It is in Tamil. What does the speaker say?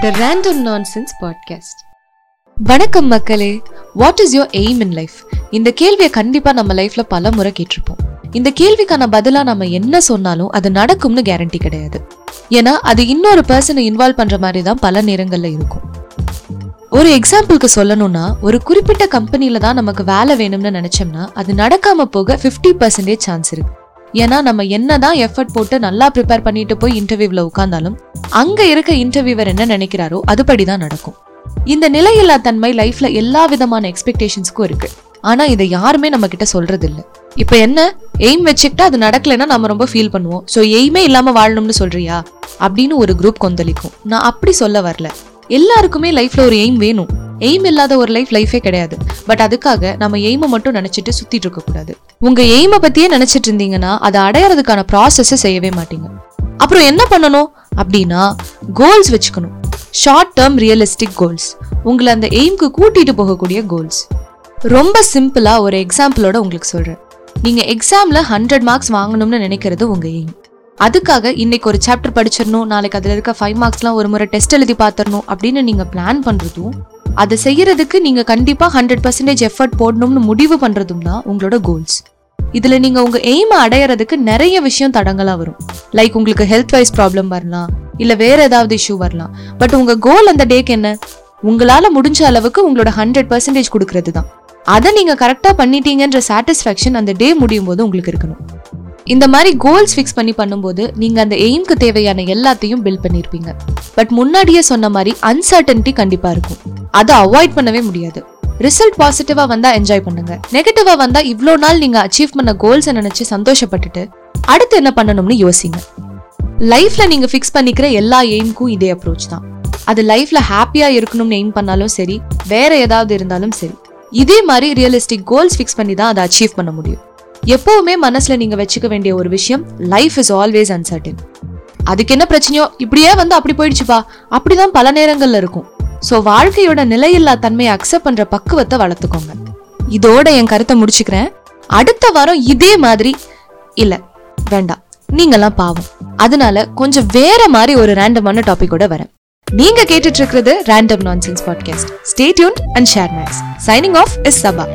த ரேண்டம் நான்சென்ஸ் பாட்காஸ்ட் வணக்கம் மக்களே. What is your aim in life இந்த கேள்வியை கண்டிப்பா நம்ம லைஃப்ல பல முறை கேட்டிருப்போம். இந்த கேள்விக்கான பதிலா நம்ம என்ன சொன்னாலும் அது நடக்கும்னு கேரண்டி கிடையாது. ஏன்னா அது இன்னொரு பர்சனை இன்வால்வ் பண்ற மாதிரி தான் பல நேரங்கள்ல இருக்கும். ஒரு எக்ஸாம்பிளுக்கு சொல்லணும்னா ஒரு குறிப்பிட்ட கம்பெனியில் தான் நமக்கு வேலை வேணும்னு நினைச்சோம்னா அது நடக்காம போக ஃபிஃப்டி பர்சன்டேஜ் சான்ஸ் இருக்குது ஏன்னா நம்ம என்னதான் எஃபர்ட் போட்டு நல்லா ப்ரிப்பேர் பண்ணிட்டு போய் இன்டர்வியூவில் உட்கார்ந்தாலும் அங்கே இருக்க இன்டர்வியூவர் என்ன நினைக்கிறாரோ அதுபடி தான் நடக்கும். இந்த நிலையில்லா தன்மை லைஃப்ல எல்லா விதமான எக்ஸ்பெக்டேஷன்ஸ்க்கும் இருக்கு. ஆனா இதை யாருமே நம்ம கிட்ட சொல்றது இல்ல இப்ப என்ன? எய்ம் வச்சுக்கிட்டா அது நடக்கலைன்னா நம்ம ரொம்ப ஃபீல் பண்ணுவோம். ஸோ எய்மே இல்லாம வாழணும்னு சொல்றியா? அப்படின்னு ஒரு குரூப் கொந்தளிக்கும். நான் அப்படி சொல்ல வரல. எல்லாருக்குமே லைஃப்ல ஒரு எய்ம் வேணும். எய்ம் இல்லாத ஒரு லைஃப் லைஃபே கிடையாது. பட் அதுக்காக நம்ம எய்மை மட்டும் நினச்சிட்டு சுற்றிட்டு இருக்கக்கூடாது உங்கள் எய்மை பற்றியே நினச்சிட்டு இருந்தீங்கன்னா அதை அடையறதுக்கான ப்ராசஸை செய்யவே மாட்டீங்க. அப்புறம் என்ன பண்ணணும்? அப்படின்னா கோல்ஸ் வச்சுக்கணும். ஷார்ட் டேர்ம் ரியலிஸ்டிக் கோல்ஸ் உங்களை அந்த எய்ம்க்கு கூட்டிகிட்டு போகக்கூடிய கோல்ஸ் ரொம்ப சிம்பிளாக ஒரு எக்ஸாம்பிளோட உங்களுக்கு சொல்கிறேன் நீங்கள் எக்ஸாமில் ஹண்ட்ரட் மார்க்ஸ் வாங்கணும்னு நினைக்கிறது உங்கள் எய்ம் அதுக்காக இன்னைக்கு ஒரு சாப்டர் படிச்சிடணும் நாளைக்கு அதில் இருக்க ஃபைவ் மார்க்ஸ்லாம் ஒரு முறை டெஸ்ட் எழுதி பார்த்துடணும் அப்படின்னு நீங்கள் பிளான் பண்ணுறதும் அதை செய்யறதுக்கு நீங்க கண்டிப்பா ஹண்ட்ரட் பர்சன்டேஜ் எஃபர்ட் போடணும்னு முடிவு பண்றதும் தான் உங்களோட கோல்ஸ் இதுல நீங்க உங்க எய்மை அடையறதுக்கு நிறைய விஷயம் தடங்களா வரும். லைக் உங்களுக்கு ஹெல்த் வைஸ் ப்ராப்ளம் வரலாம் இல்ல வேற ஏதாவது இஷ்யூ வரலாம். பட் உங்க கோல் அந்த டேக்கு என்ன? உங்களால முடிஞ்ச அளவுக்கு உங்களோட ஹண்ட்ரட் பர்சன்டேஜ் கொடுக்கறது தான். அதை நீங்க கரெக்டா பண்ணிட்டீங்கன்ற சாட்டிஸ்ஃபேக்ஷன் அந்த டே முடியும் போது உங்களுக்கு இருக்கணும். இந்த மாதிரி கோல்ஸ் ஃபிக்ஸ் பண்ணி பண்ணும்போது நீங்க அந்த எய்ம்க்கு தேவையான எல்லாத்தையும் பில்ட் பண்ணிருப்பீங்க. பட் முன்னாடியே சொன்ன மாதிரி அன்சர்டனிட்டி கண்டிப்பா இருக்கும். அதை அவாய்ட் பண்ணவே முடியாது. ரிசல்ட் பாசிட்டிவா வந்தா என்ஜாய் பண்ணுங்க. நெகட்டிவா வந்தா இவ்வளோ நாள் நீங்க அச்சீவ் பண்ண கோல்ஸை நினைச்சு சந்தோஷப்பட்டுட்டு அடுத்து என்ன பண்ணணும்னு யோசிங்க. லைஃப்ல நீங்க ஃபிக்ஸ் பண்ணிக்கிற எல்லா எய்ம்க்கும் இதே அப்ரோச் தான். அது லைஃப்ல ஹாப்பியா இருக்கணும்னு எய்ம் பண்ணாலும் சரி வேற ஏதாவது இருந்தாலும் சரி. இதே மாதிரி ரியலிஸ்டிக் கோல்ஸ் ஃபிக்ஸ் பண்ணி தான் அதை அச்சீவ் பண்ண முடியும். எப்பவுமே மனசுல நீங்க வச்சுக்க வேண்டிய ஒரு விஷயம் லைஃப் இஸ் ஆல்வேஸ் அன்சர்டன் அதுக்கு என்ன பிரச்சனையோ இப்படியே வந்து அப்படி போயிடுச்சுப்பா அப்படிதான் பல நேரங்கள்ல இருக்கும். சோ வாழ்க்கையோட நிலையில்லா தன்மையை அக்செப்ட் பண்ற பக்குவத்தை வளர்த்துக்கோங்க. இதோட என் கருத்தை முடிச்சுக்கிறேன். அடுத்த வாரம் இதே மாதிரி இல்ல வேண்டாம். நீங்கெல்லாம் பாவம். அதனால கொஞ்சம் வேற மாதிரி ஒரு ரேண்டமான டாபிக்கோட வரேன். நீங்க கேட்டுட்டு இருக்கிறது random nonsense podcast stay tuned and share Max signing off is Saba